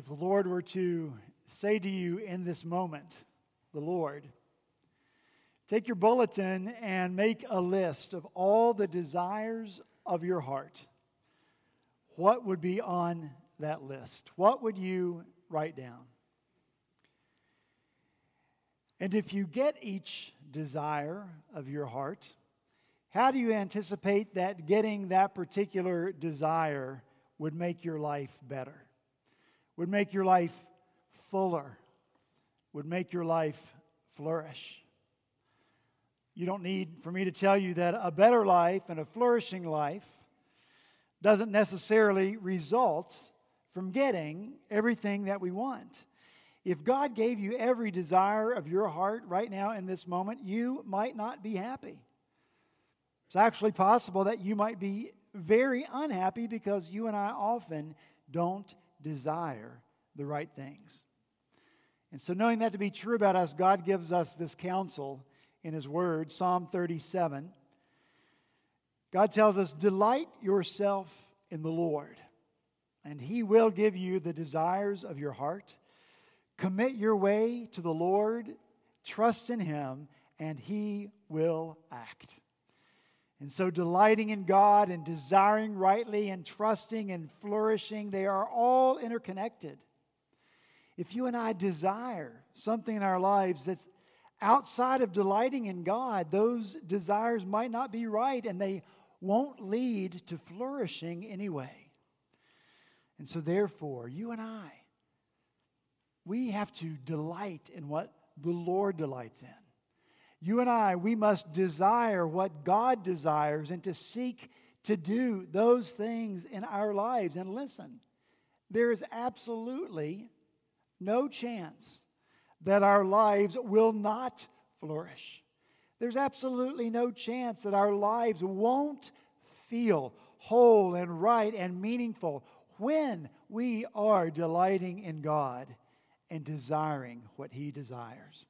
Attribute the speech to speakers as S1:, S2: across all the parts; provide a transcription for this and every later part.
S1: If the Lord were to say to you in this moment, the Lord, take your bulletin and make a list of all the desires of your heart, what would be on that list? What would you write down? And if you get each desire of your heart, how do you anticipate that getting that particular desire would make your life better? Would make your life fuller? Would make your life flourish? You don't need for me to tell you that a better life and a flourishing life doesn't necessarily result from getting everything that we want. If God gave you every desire of your heart right now in this moment, you might not be happy. It's actually possible that you might be very unhappy because you and I often don't desire the right things. And so, knowing that to be true about us, God gives us this counsel in His Word, Psalm 37. God tells us, Delight yourself in the Lord, and He will give you the desires of your heart. Commit your way to the Lord, trust in Him, and He will act. And so, delighting in God and desiring rightly and trusting and flourishing, they are all interconnected. If you and I desire something in our lives that's outside of delighting in God, those desires might not be right and they won't lead to flourishing anyway. And so, therefore, you and I, we have to delight in what the Lord delights in. You and I, we must desire what God desires and to seek to do those things in our lives. And listen, there is absolutely no chance that our lives will not flourish. There's absolutely no chance that our lives won't feel whole and right and meaningful when we are delighting in God and desiring what He desires.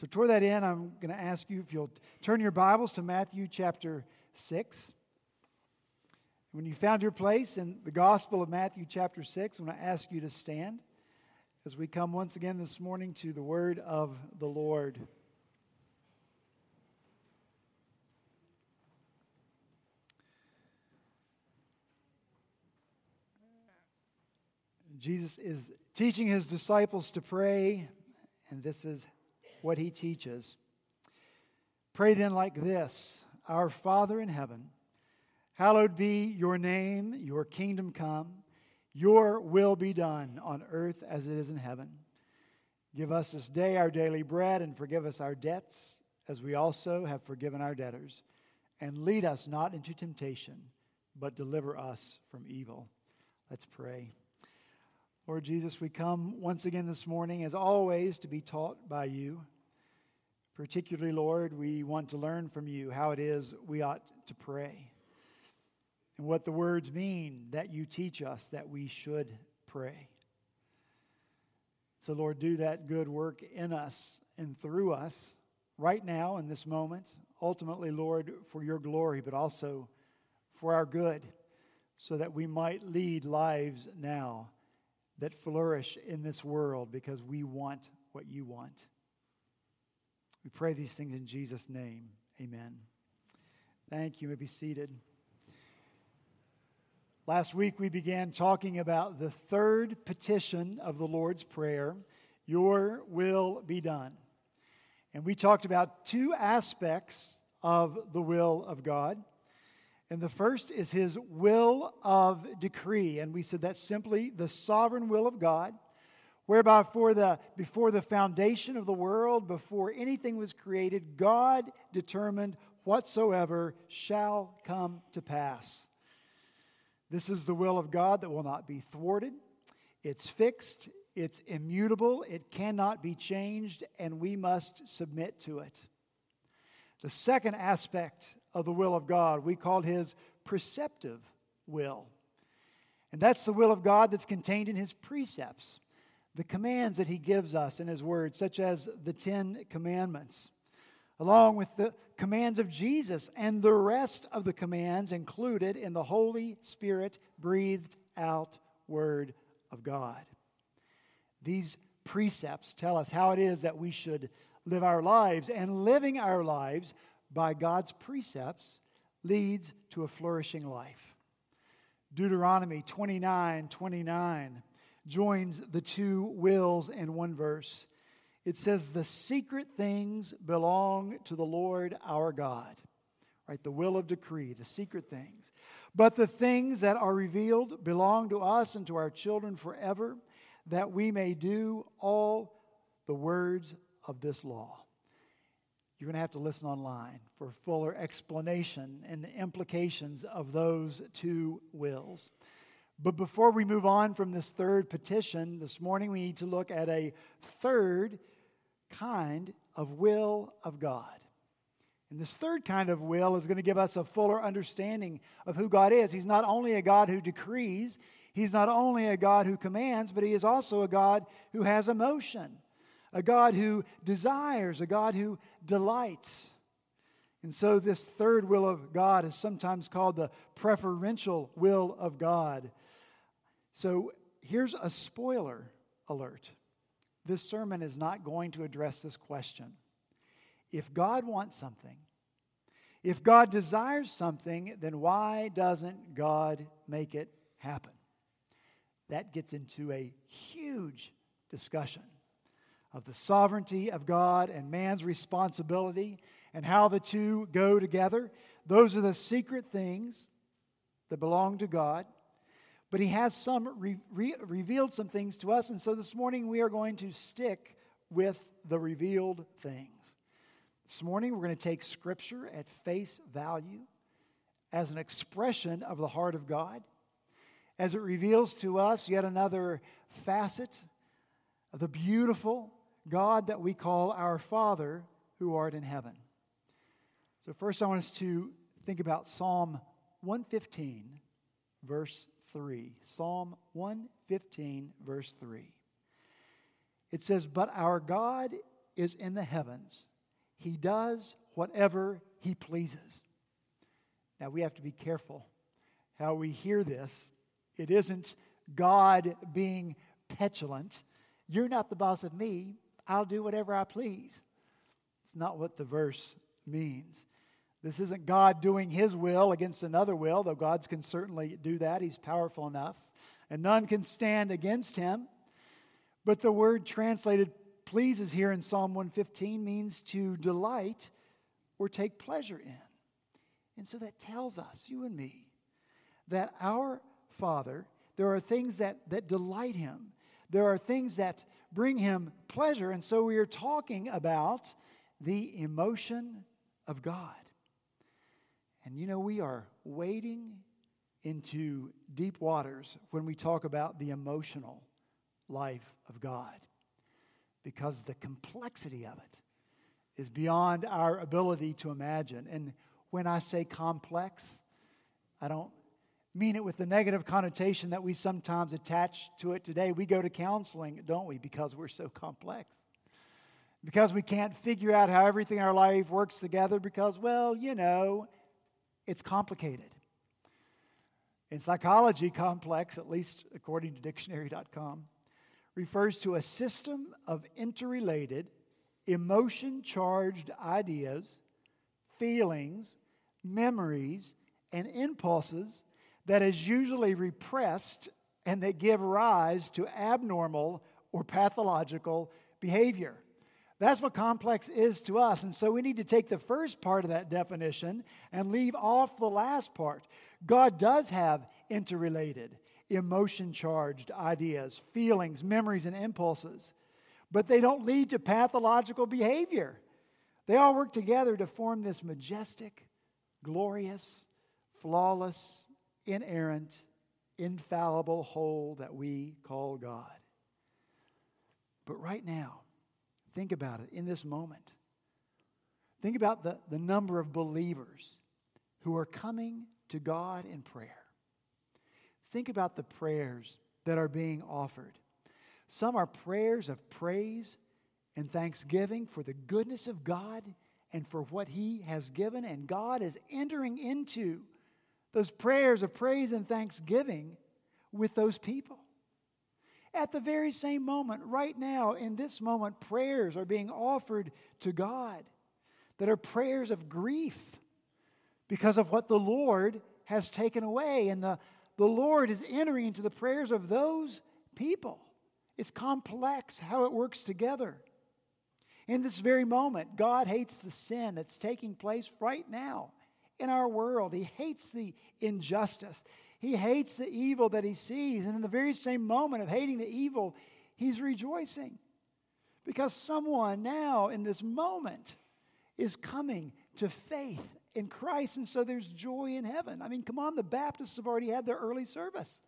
S1: So, toward that end, I'm going to ask you if you'll turn your Bibles to Matthew chapter 6. When you found your place in the Gospel of Matthew chapter 6, I'm going to ask you to stand as we come once again this morning to the word of the Lord. Jesus is teaching his disciples to pray, and this is what he teaches. Pray then like this Our Father in heaven, hallowed be your name, your kingdom come, your will be done on earth as it is in heaven. Give us this day our daily bread and forgive us our debts as we also have forgiven our debtors. And lead us not into temptation, but deliver us from evil. Let's pray. Lord Jesus, we come once again this morning, as always, to be taught by you. Particularly, Lord, we want to learn from you how it is we ought to pray and what the words mean that you teach us that we should pray. So, Lord, do that good work in us and through us right now in this moment. Ultimately, Lord, for your glory, but also for our good, so that we might lead lives now that flourish in this world because we want what you want. We pray these things in Jesus' name. Amen. Thank you. you may be seated. Last week we began talking about the third petition of the Lord's Prayer Your will be done. And we talked about two aspects of the will of God. And the first is his will of decree. And we said that's simply the sovereign will of God, whereby for the, before the foundation of the world, before anything was created, God determined whatsoever shall come to pass. This is the will of God that will not be thwarted. It's fixed, it's immutable, it cannot be changed, and we must submit to it. The second aspect of the will of God. We call his preceptive will. And that's the will of God that's contained in his precepts, the commands that he gives us in his word, such as the Ten Commandments, along with the commands of Jesus and the rest of the commands included in the Holy Spirit breathed out word of God. these precepts tell us how it is that we should live our lives, and living our lives by God's precepts leads to a flourishing life. Deuteronomy 29 29 joins the two wills in one verse. It says, The secret things belong to the Lord our God. Right? The will of decree, the secret things. But the things that are revealed belong to us and to our children forever, that we may do all the words of this law. You're going to have to listen online for fuller explanation and the implications of those two wills. But before we move on from this third petition, this morning we need to look at a third kind of will of God. And this third kind of will is going to give us a fuller understanding of who God is. He's not only a God who decrees, He's not only a God who commands, but He is also a God who has emotion a God who desires, a God who delights. And so, this third will of God is sometimes called the preferential will of God. So, here's a spoiler alert this sermon is not going to address this question. If God wants something, if God desires something, then why doesn't God make it happen? That gets into a huge discussion of the sovereignty of God and man's responsibility and how the two go together. Those are the secret things that belong to God. But He has some re- re- revealed some things to us, and so this morning we are going to stick with the revealed things. This morning we're going to take Scripture at face value as an expression of the heart of God, as it reveals to us yet another facet of the beautiful God that we call our Father who art in heaven. So, first, I want us to think about Psalm 115, verse 3. Psalm 115, verse 3. It says, But our God is in the heavens, He does whatever He pleases. Now, we have to be careful how we hear this. It isn't God being petulant. You're not the boss of me. I'll do whatever I please. It's not what the verse means. This isn't God doing his will against another will, though God can certainly do that. He's powerful enough, and none can stand against him. But the word translated pleases here in Psalm 115 means to delight or take pleasure in. And so that tells us, you and me, that our Father, there are things that, that delight him. There are things that bring him pleasure. And so we are talking about the emotion of God. And you know, we are wading into deep waters when we talk about the emotional life of God because the complexity of it is beyond our ability to imagine. And when I say complex, I don't mean it with the negative connotation that we sometimes attach to it today. We go to counseling, don't we, because we're so complex. Because we can't figure out how everything in our life works together because, well, you know, it's complicated. In psychology, complex, at least according to dictionary.com, refers to a system of interrelated, emotion charged ideas, feelings, memories, and impulses that is usually repressed and that give rise to abnormal or pathological behavior. That's what complex is to us. And so we need to take the first part of that definition and leave off the last part. God does have interrelated, emotion charged ideas, feelings, memories, and impulses, but they don't lead to pathological behavior. They all work together to form this majestic, glorious, flawless, inerrant, infallible whole that we call God. But right now, think about it in this moment. Think about the, the number of believers who are coming to God in prayer. Think about the prayers that are being offered. Some are prayers of praise and thanksgiving for the goodness of God and for what He has given, and God is entering into those prayers of praise and thanksgiving with those people. At the very same moment, right now, in this moment, prayers are being offered to God that are prayers of grief because of what the Lord has taken away. And the, the Lord is entering into the prayers of those people. It's complex how it works together. In this very moment, God hates the sin that's taking place right now in our world. He hates the injustice. He hates the evil that he sees. And in the very same moment of hating the evil, he's rejoicing because someone now in this moment is coming to faith in Christ. And so there's joy in heaven. I mean, come on, the Baptists have already had their early service.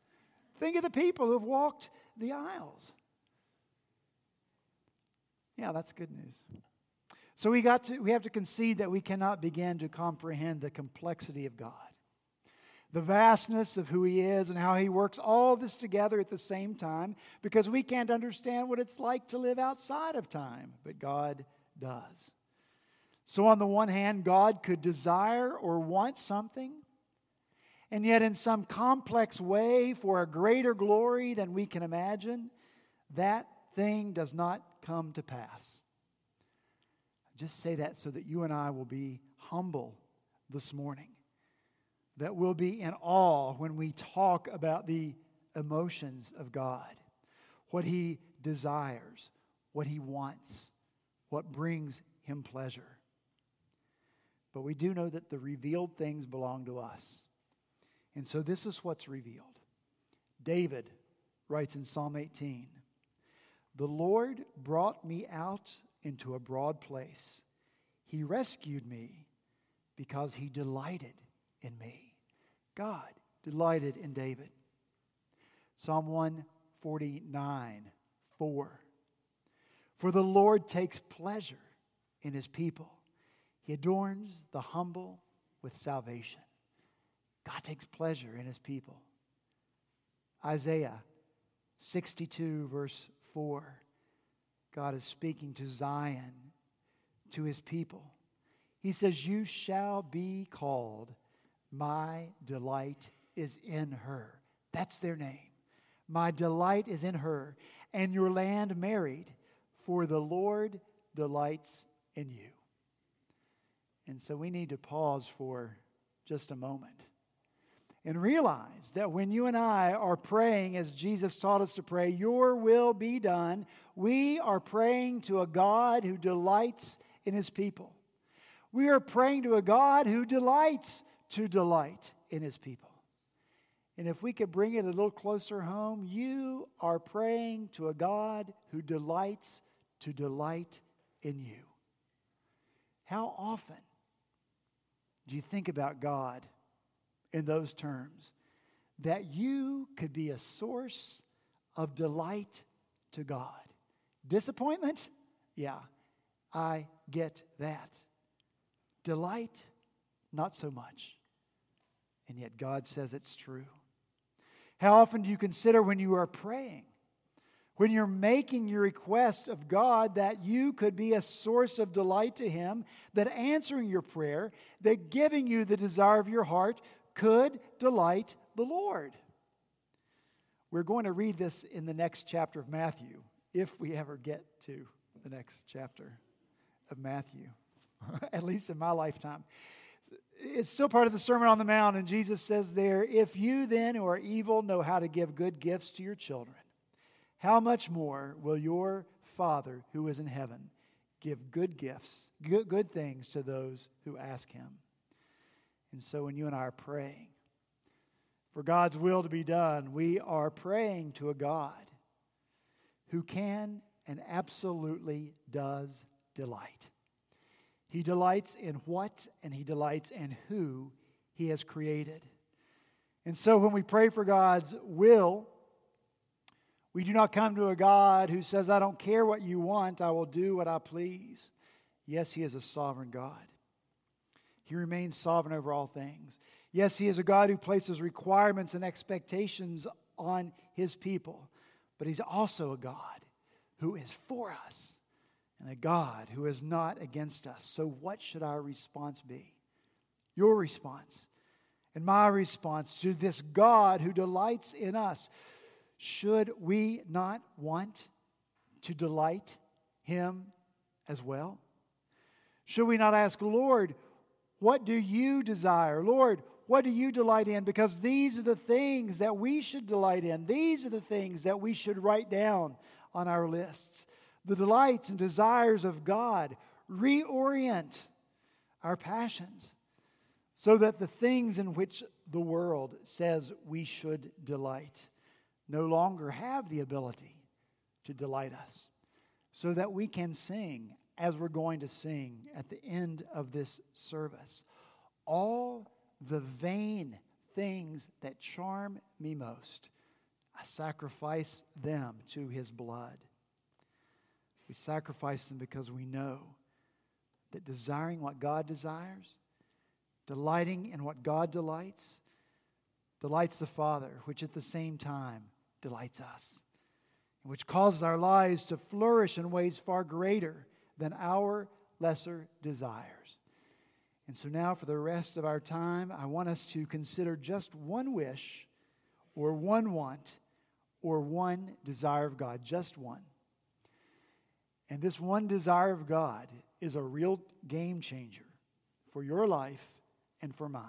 S1: Think of the people who have walked the aisles. Yeah, that's good news. So we got to we have to concede that we cannot begin to comprehend the complexity of God. The vastness of who he is and how he works all this together at the same time because we can't understand what it's like to live outside of time, but God does. So, on the one hand, God could desire or want something, and yet, in some complex way, for a greater glory than we can imagine, that thing does not come to pass. Just say that so that you and I will be humble this morning, that we'll be in awe when we talk about the emotions of God, what He desires, what He wants, what brings Him pleasure. But we do know that the revealed things belong to us. And so this is what's revealed. David writes in Psalm 18 the Lord brought me out into a broad place. He rescued me because he delighted in me. God delighted in David. Psalm 149 4. For the Lord takes pleasure in his people, he adorns the humble with salvation. God takes pleasure in his people. Isaiah 62, verse 4. God is speaking to Zion, to his people. He says, You shall be called, My delight is in her. That's their name. My delight is in her, and your land married, for the Lord delights in you. And so we need to pause for just a moment and realize that when you and I are praying as Jesus taught us to pray, Your will be done, we are praying to a God who delights in His people. We are praying to a God who delights to delight in His people. And if we could bring it a little closer home, you are praying to a God who delights to delight in you. How often do you think about God? in those terms that you could be a source of delight to God. Disappointment? Yeah, I get that. Delight? Not so much. And yet God says it's true. How often do you consider when you are praying, when you're making your request of God, that you could be a source of delight to Him, that answering your prayer, that giving you the desire of your heart could delight the Lord. We're going to read this in the next chapter of Matthew, if we ever get to the next chapter of Matthew, at least in my lifetime. It's still part of the Sermon on the Mount, and Jesus says there, If you then who are evil know how to give good gifts to your children, how much more will your Father who is in heaven give good gifts, good, good things to those who ask him? And so when you and I are praying for God's will to be done, we are praying to a God who can and absolutely does delight. He delights in what and he delights in who he has created. And so when we pray for God's will, we do not come to a God who says, I don't care what you want, I will do what I please. Yes, he is a sovereign God. He remains sovereign over all things. Yes, He is a God who places requirements and expectations on His people, but He's also a God who is for us and a God who is not against us. So, what should our response be? Your response and my response to this God who delights in us should we not want to delight Him as well? Should we not ask, Lord, what do you desire? Lord, what do you delight in? Because these are the things that we should delight in. These are the things that we should write down on our lists. The delights and desires of God reorient our passions so that the things in which the world says we should delight no longer have the ability to delight us, so that we can sing as we're going to sing at the end of this service. All the vain things that charm me most, I sacrifice them to his blood. We sacrifice them because we know that desiring what God desires, delighting in what God delights, delights the Father, which at the same time delights us, which causes our lives to flourish in ways far greater than our lesser desires. And so now, for the rest of our time, I want us to consider just one wish, or one want, or one desire of God, just one. And this one desire of God is a real game changer for your life and for mine.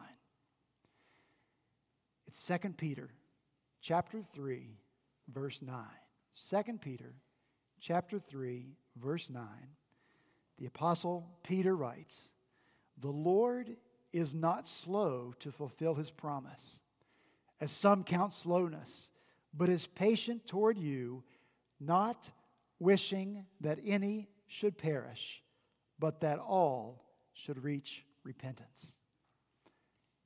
S1: It's 2 Peter chapter 3 verse 9. 2 Peter chapter 3 verse 9. The apostle Peter writes, the Lord is not slow to fulfill his promise, as some count slowness, but is patient toward you, not wishing that any should perish, but that all should reach repentance.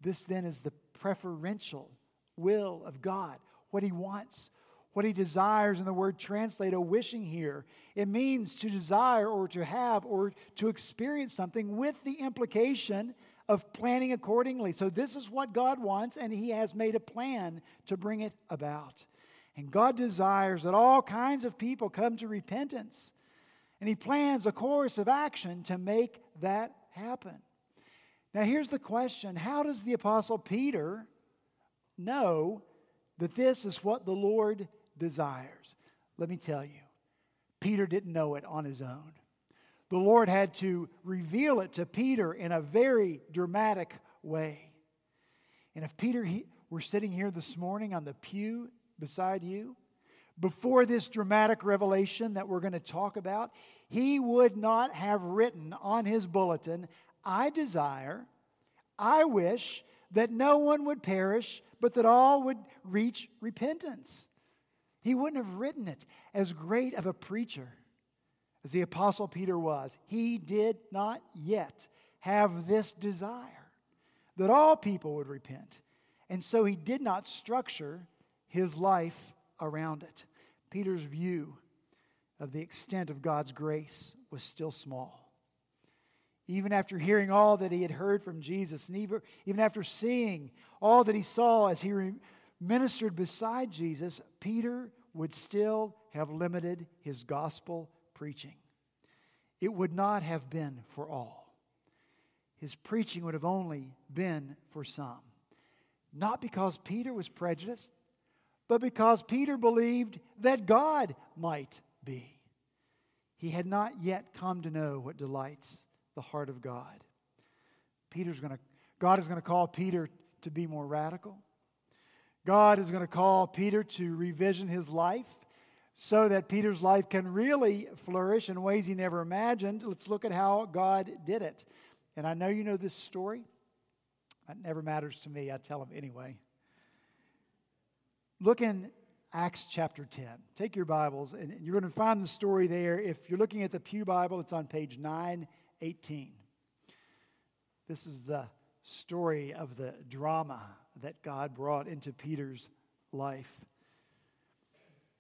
S1: This then is the preferential will of God, what he wants what he desires in the word translate a wishing here. It means to desire or to have or to experience something with the implication of planning accordingly. So, this is what God wants, and he has made a plan to bring it about. And God desires that all kinds of people come to repentance. And he plans a course of action to make that happen. Now, here's the question How does the Apostle Peter know that this is what the Lord desires. Let me tell you, Peter didn't know it on his own. The Lord had to reveal it to Peter in a very dramatic way. And if Peter he, were sitting here this morning on the pew beside you, before this dramatic revelation that we're going to talk about, he would not have written on his bulletin, I desire, I wish that no one would perish, but that all would reach repentance. He wouldn't have written it. As great of a preacher as the Apostle Peter was, he did not yet have this desire that all people would repent. And so he did not structure his life around it. Peter's view of the extent of God's grace was still small. Even after hearing all that he had heard from Jesus, and even, after seeing all that he saw as he ministered beside Jesus, Peter would still have limited his gospel preaching. It would not have been for all. His preaching would have only been for some. Not because Peter was prejudiced, but because Peter believed that God might be. He had not yet come to know what delights the heart of God. Peter's going to God is going to call Peter to be more radical. God is going to call Peter to revision his life so that Peter's life can really flourish in ways he never imagined. Let's look at how God did it. And I know you know this story. That never matters to me. I tell them anyway. Look in Acts chapter 10. Take your Bibles, and you're going to find the story there. If you're looking at the Pew Bible, it's on page 918. This is the story of the drama that God brought into Peter's life.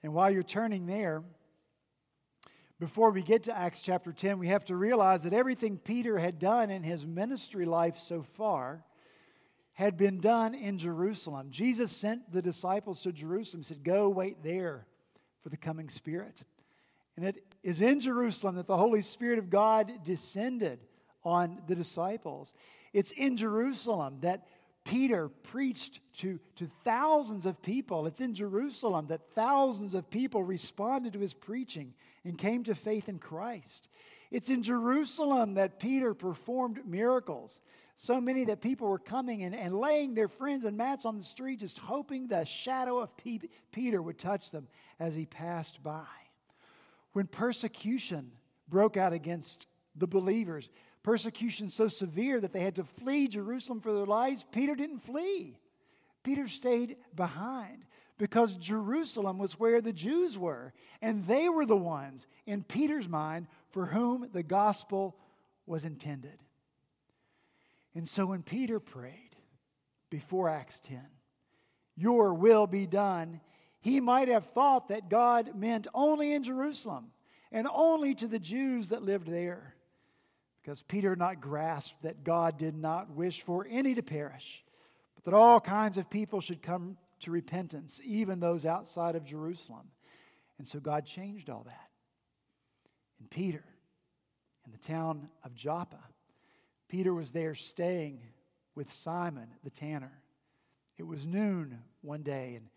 S1: And while you're turning there, before we get to Acts chapter 10, we have to realize that everything Peter had done in his ministry life so far had been done in Jerusalem. Jesus sent the disciples to Jerusalem, said, Go wait there for the coming Spirit. And it is in Jerusalem that the Holy Spirit of God descended on the disciples. It's in Jerusalem that Peter preached to, to thousands of people. It's in Jerusalem that thousands of people responded to his preaching and came to faith in Christ. It's in Jerusalem that Peter performed miracles. So many that people were coming and, and laying their friends and mats on the street, just hoping the shadow of P- Peter would touch them as he passed by. When persecution broke out against the believers, persecution so severe that they had to flee Jerusalem for their lives, Peter didn't flee. Peter stayed behind because Jerusalem was where the Jews were, and they were the ones, in Peter's mind, for whom the gospel was intended. And so when Peter prayed before Acts 10, Your will be done, he might have thought that God meant only in Jerusalem and only to the Jews that lived there. Because Peter not grasped that God did not wish for any to perish, but that all kinds of people should come to repentance, even those outside of Jerusalem. And so God changed all that. And Peter, in the town of Joppa, Peter was there staying with Simon the tanner. It was noon one day, and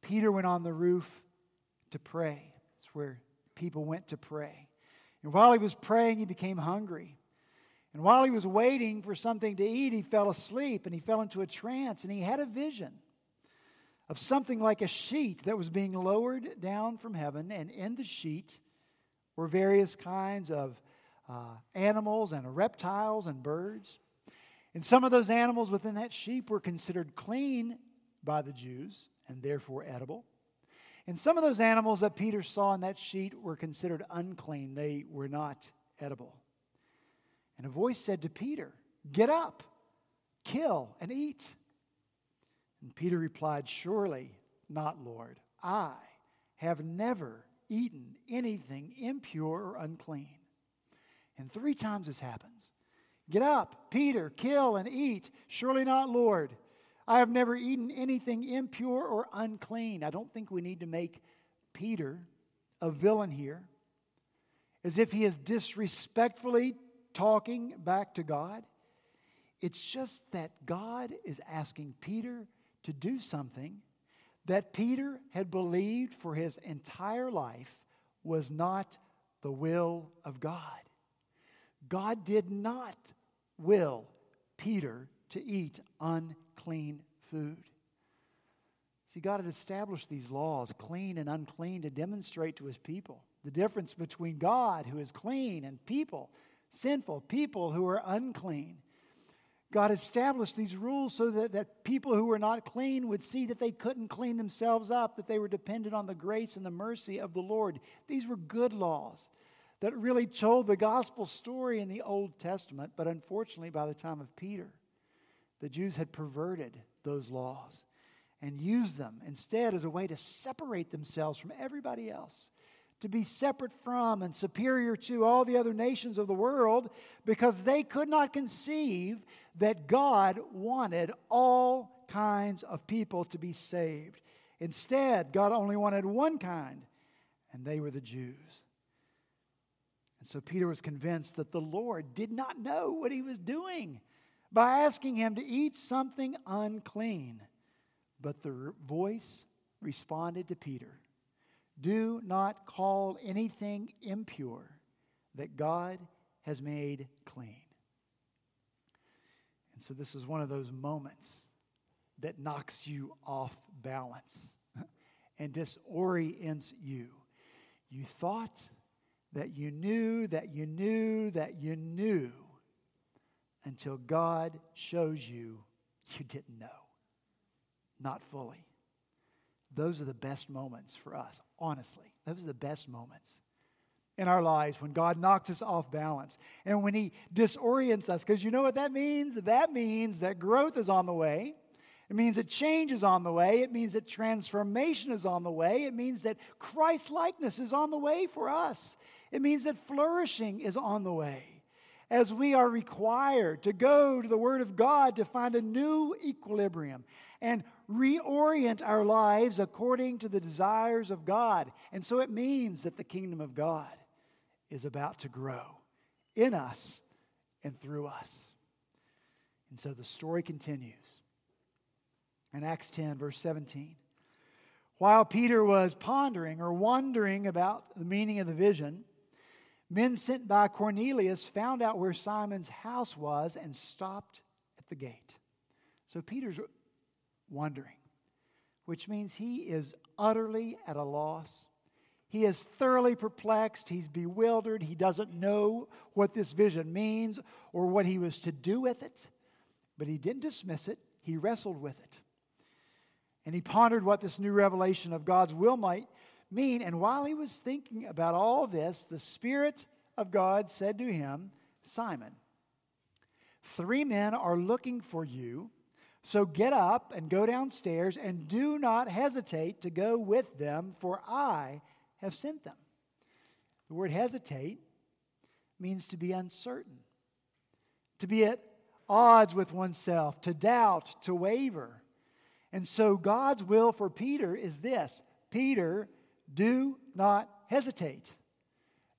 S1: Peter went on the roof to pray. It's where people went to pray. And while he was praying, he became hungry. And while he was waiting for something to eat, he fell asleep and he fell into a trance and he had a vision of something like a sheet that was being lowered down from heaven, and in the sheet were various kinds of uh, animals and reptiles and birds. And some of those animals within that sheep were considered clean by the Jews and therefore edible. And some of those animals that Peter saw in that sheet were considered unclean, they were not edible. And a voice said to Peter, Get up, kill, and eat. And Peter replied, Surely not, Lord. I have never eaten anything impure or unclean. And three times this happens. Get up, Peter, kill and eat. Surely not, Lord. I have never eaten anything impure or unclean. I don't think we need to make Peter a villain here, as if he is disrespectfully talking back to God. It's just that God is asking Peter to do something that Peter had believed for his entire life was not the will of God. God did not will Peter to eat unclean food. See, God had established these laws, clean and unclean, to demonstrate to his people the difference between God, who is clean, and people, sinful people who are unclean. God established these rules so that, that people who were not clean would see that they couldn't clean themselves up, that they were dependent on the grace and the mercy of the Lord. These were good laws that really told the gospel story in the Old Testament, but unfortunately, by the time of Peter, the Jews had perverted those laws and used them instead as a way to separate themselves from everybody else to be separate from and superior to all the other nations of the world because they could not conceive that God wanted all kinds of people to be saved. Instead, God only wanted one kind, and they were the Jews. And so Peter was convinced that the Lord did not know what he was doing by asking him to eat something unclean. But the voice responded to Peter do not call anything impure that God has made clean. And so, this is one of those moments that knocks you off balance and disorients you. You thought that you knew, that you knew, that you knew until God shows you you didn't know. Not fully. Those are the best moments for us, honestly. Those are the best moments in our lives when God knocks us off balance and when He disorients us. Because you know what that means? That means that growth is on the way. It means that change is on the way. It means that transformation is on the way. It means that Christ likeness is on the way for us. It means that flourishing is on the way as we are required to go to the Word of God to find a new equilibrium and reorient our lives according to the desires of God. And so it means that the kingdom of God is about to grow in us and through us. And so the story continues. In Acts 10, verse 17. While Peter was pondering or wondering about the meaning of the vision, men sent by Cornelius found out where Simon's house was and stopped at the gate. So Peter's wondering, which means he is utterly at a loss. He is thoroughly perplexed. He's bewildered. He doesn't know what this vision means or what he was to do with it. But he didn't dismiss it, he wrestled with it. And he pondered what this new revelation of God's will might mean. And while he was thinking about all this, the Spirit of God said to him, Simon, three men are looking for you. So get up and go downstairs, and do not hesitate to go with them, for I have sent them. The word hesitate means to be uncertain, to be at odds with oneself, to doubt, to waver. And so God's will for Peter is this Peter, do not hesitate.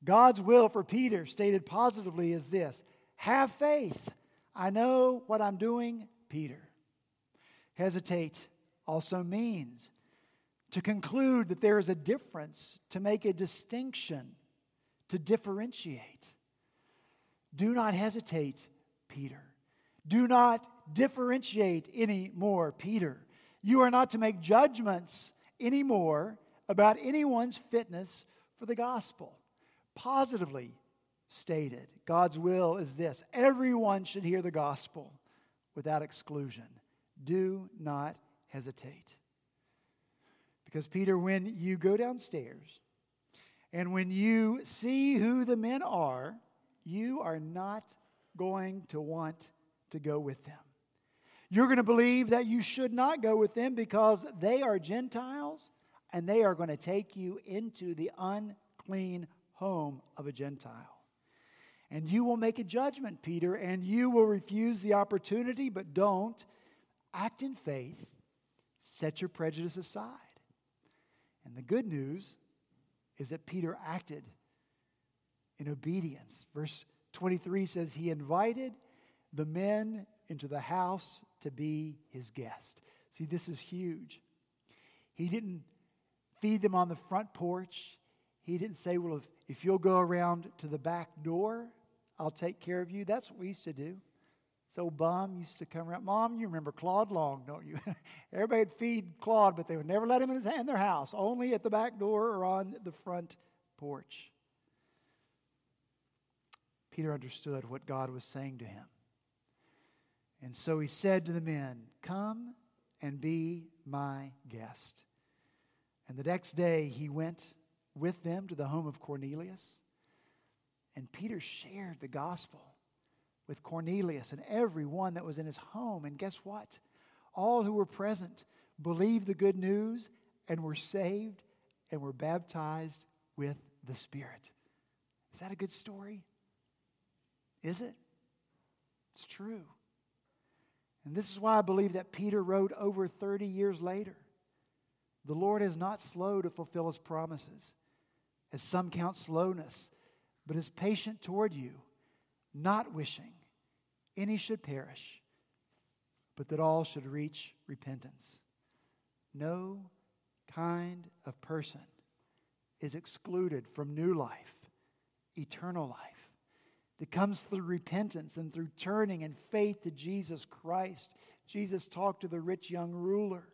S1: God's will for Peter, stated positively, is this have faith. I know what I'm doing, Peter. Hesitate also means to conclude that there is a difference, to make a distinction, to differentiate. Do not hesitate, Peter. Do not differentiate anymore, Peter. You are not to make judgments anymore about anyone's fitness for the gospel. Positively stated, God's will is this everyone should hear the gospel without exclusion. Do not hesitate. Because, Peter, when you go downstairs and when you see who the men are, you are not going to want to go with them. You're going to believe that you should not go with them because they are Gentiles and they are going to take you into the unclean home of a Gentile. And you will make a judgment, Peter, and you will refuse the opportunity, but don't. Act in faith, set your prejudice aside. And the good news is that Peter acted in obedience. Verse 23 says, He invited the men into the house to be his guest. See, this is huge. He didn't feed them on the front porch. He didn't say, Well, if, if you'll go around to the back door, I'll take care of you. That's what we used to do. So bum used to come around. Mom, you remember Claude Long, don't you? Everybody would feed Claude, but they would never let him in their house, only at the back door or on the front porch. Peter understood what God was saying to him. And so he said to the men, Come and be my guest. And the next day he went with them to the home of Cornelius. And Peter shared the gospel with Cornelius and everyone that was in his home. And guess what? All who were present believed the good news and were saved and were baptized with the Spirit. Is that a good story? Is it? It's true. And this is why I believe that Peter wrote over 30 years later The Lord is not slow to fulfill his promises, as some count slowness, but is patient toward you, not wishing any should perish, but that all should reach repentance. No kind of person is excluded from new life, eternal life that comes through repentance and through turning and faith to Jesus Christ. Jesus talked to the rich young ruler.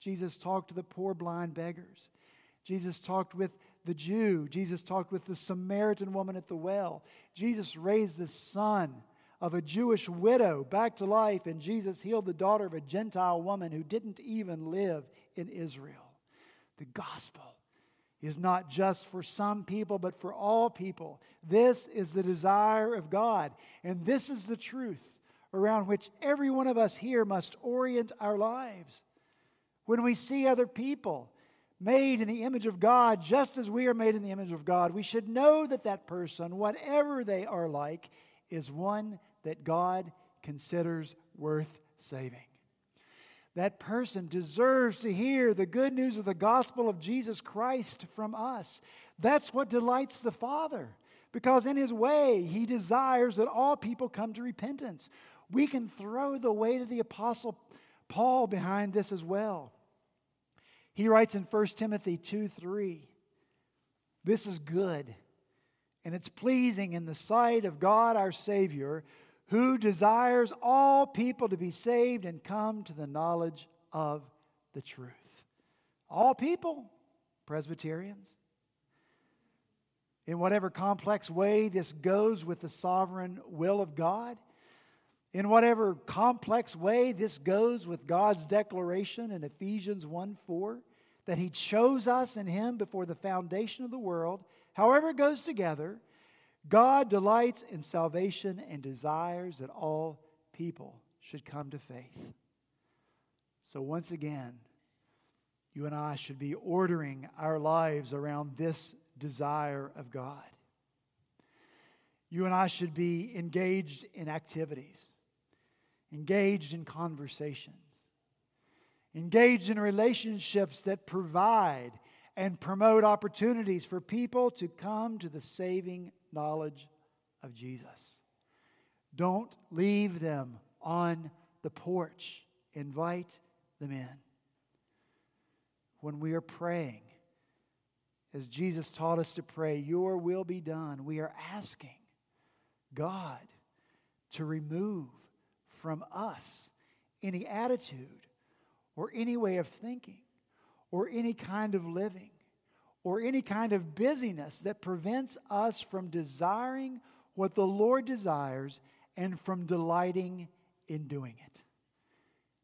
S1: Jesus talked to the poor blind beggars. Jesus talked with the Jew. Jesus talked with the Samaritan woman at the well. Jesus raised the son of a Jewish widow back to life, and Jesus healed the daughter of a Gentile woman who didn't even live in Israel. The gospel is not just for some people, but for all people. This is the desire of God. And this is the truth around which every one of us here must orient our lives. When we see other people made in the image of God, just as we are made in the image of God, we should know that that person, whatever they are like, is one that God considers worth saving that person deserves to hear the good news of the gospel of Jesus Christ from us. That's what delights the Father, because in His way, He desires that all people come to repentance. We can throw the weight of the Apostle Paul behind this as well. He writes in 1 Timothy 2 3, This is good, and it's pleasing in the sight of God our Savior, who desires all people to be saved and come to the knowledge of the truth. All people, Presbyterians. In whatever complex way this goes with the sovereign will of God, in whatever complex way this goes with God's declaration in Ephesians 1 4, that He chose us in Him before the foundation of the world, however it goes together, God delights in salvation and desires that all people should come to faith. So, once again, you and I should be ordering our lives around this desire of God. You and I should be engaged in activities engaged in conversations, engaged in relationships that provide and promote opportunities for people to come to the saving knowledge of Jesus. Don't leave them on the porch, invite them in. When we are praying, as Jesus taught us to pray, Your will be done, we are asking God to remove from us any attitude or any way of thinking or any kind of living or any kind of busyness that prevents us from desiring what the Lord desires and from delighting in doing it.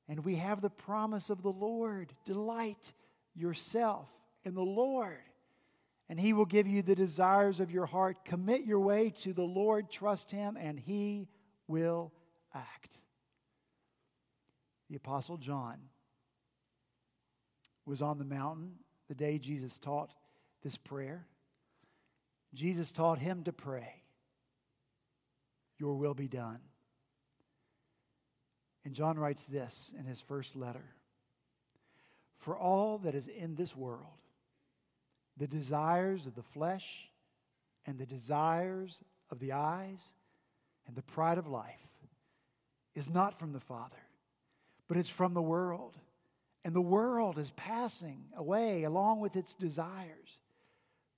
S1: And we have the promise of the Lord delight yourself in the Lord, and He will give you the desires of your heart. Commit your way to the Lord, trust Him, and He will act the Apostle John was on the mountain the day Jesus taught this prayer. Jesus taught him to pray, Your will be done. And John writes this in his first letter For all that is in this world, the desires of the flesh and the desires of the eyes and the pride of life is not from the Father but it's from the world. And the world is passing away along with its desires.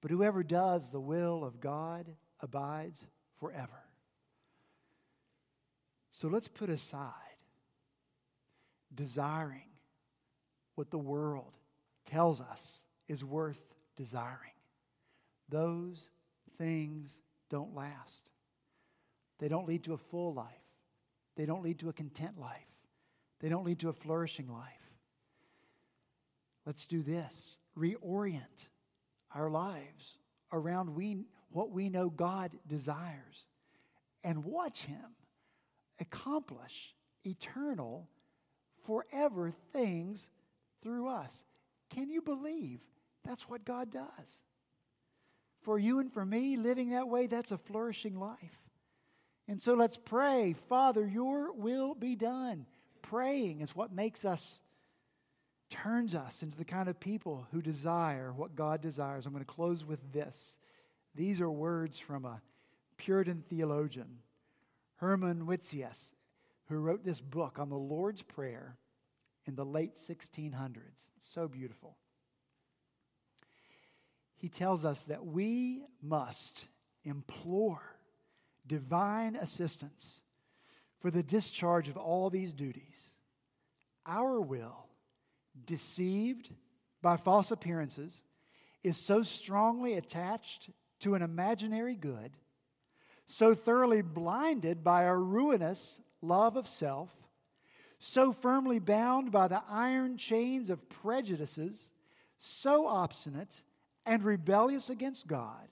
S1: But whoever does the will of God abides forever. So let's put aside desiring what the world tells us is worth desiring. Those things don't last. They don't lead to a full life. They don't lead to a content life. They don't lead to a flourishing life. Let's do this reorient our lives around we, what we know God desires and watch Him accomplish eternal, forever things through us. Can you believe that's what God does? For you and for me, living that way, that's a flourishing life. And so let's pray, Father, your will be done praying is what makes us, turns us into the kind of people who desire what God desires. I'm going to close with this. These are words from a Puritan theologian, Herman Witsius, who wrote this book on the Lord's Prayer in the late 1600s. So beautiful. He tells us that we must implore divine assistance for the discharge of all these duties. Our will, deceived by false appearances, is so strongly attached to an imaginary good, so thoroughly blinded by a ruinous love of self, so firmly bound by the iron chains of prejudices, so obstinate and rebellious against God,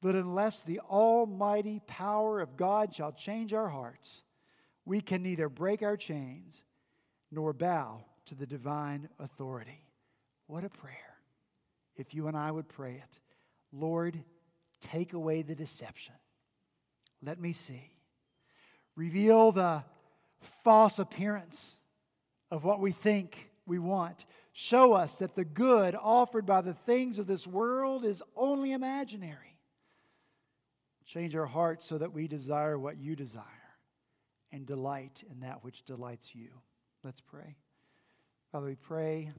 S1: but unless the almighty power of God shall change our hearts, we can neither break our chains nor bow to the divine authority. What a prayer. If you and I would pray it. Lord, take away the deception. Let me see. Reveal the false appearance of what we think we want. Show us that the good offered by the things of this world is only imaginary. Change our hearts so that we desire what you desire and delight in that which delights you. Let's pray. Father, we pray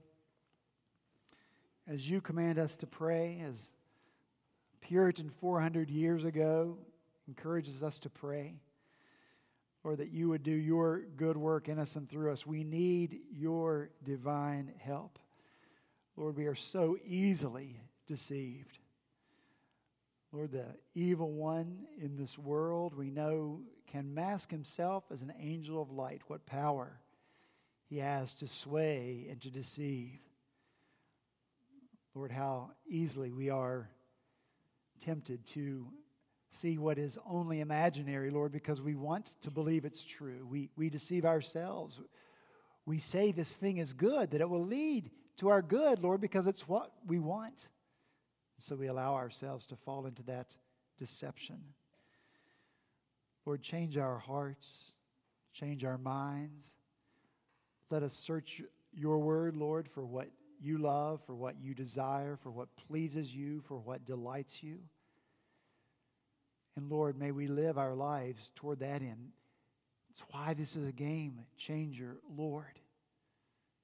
S1: as you command us to pray, as Puritan 400 years ago encourages us to pray. Lord, that you would do your good work in us and through us. We need your divine help. Lord, we are so easily deceived. Lord, the evil one in this world we know can mask himself as an angel of light. What power he has to sway and to deceive. Lord, how easily we are tempted to see what is only imaginary, Lord, because we want to believe it's true. We, we deceive ourselves. We say this thing is good, that it will lead to our good, Lord, because it's what we want. So we allow ourselves to fall into that deception. Lord, change our hearts, change our minds. Let us search your word, Lord, for what you love, for what you desire, for what pleases you, for what delights you. And Lord, may we live our lives toward that end. It's why this is a game changer, Lord.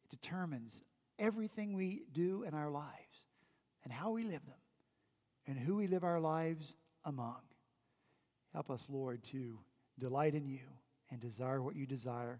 S1: It determines everything we do in our lives and how we live them and who we live our lives among. Help us, Lord, to delight in you and desire what you desire.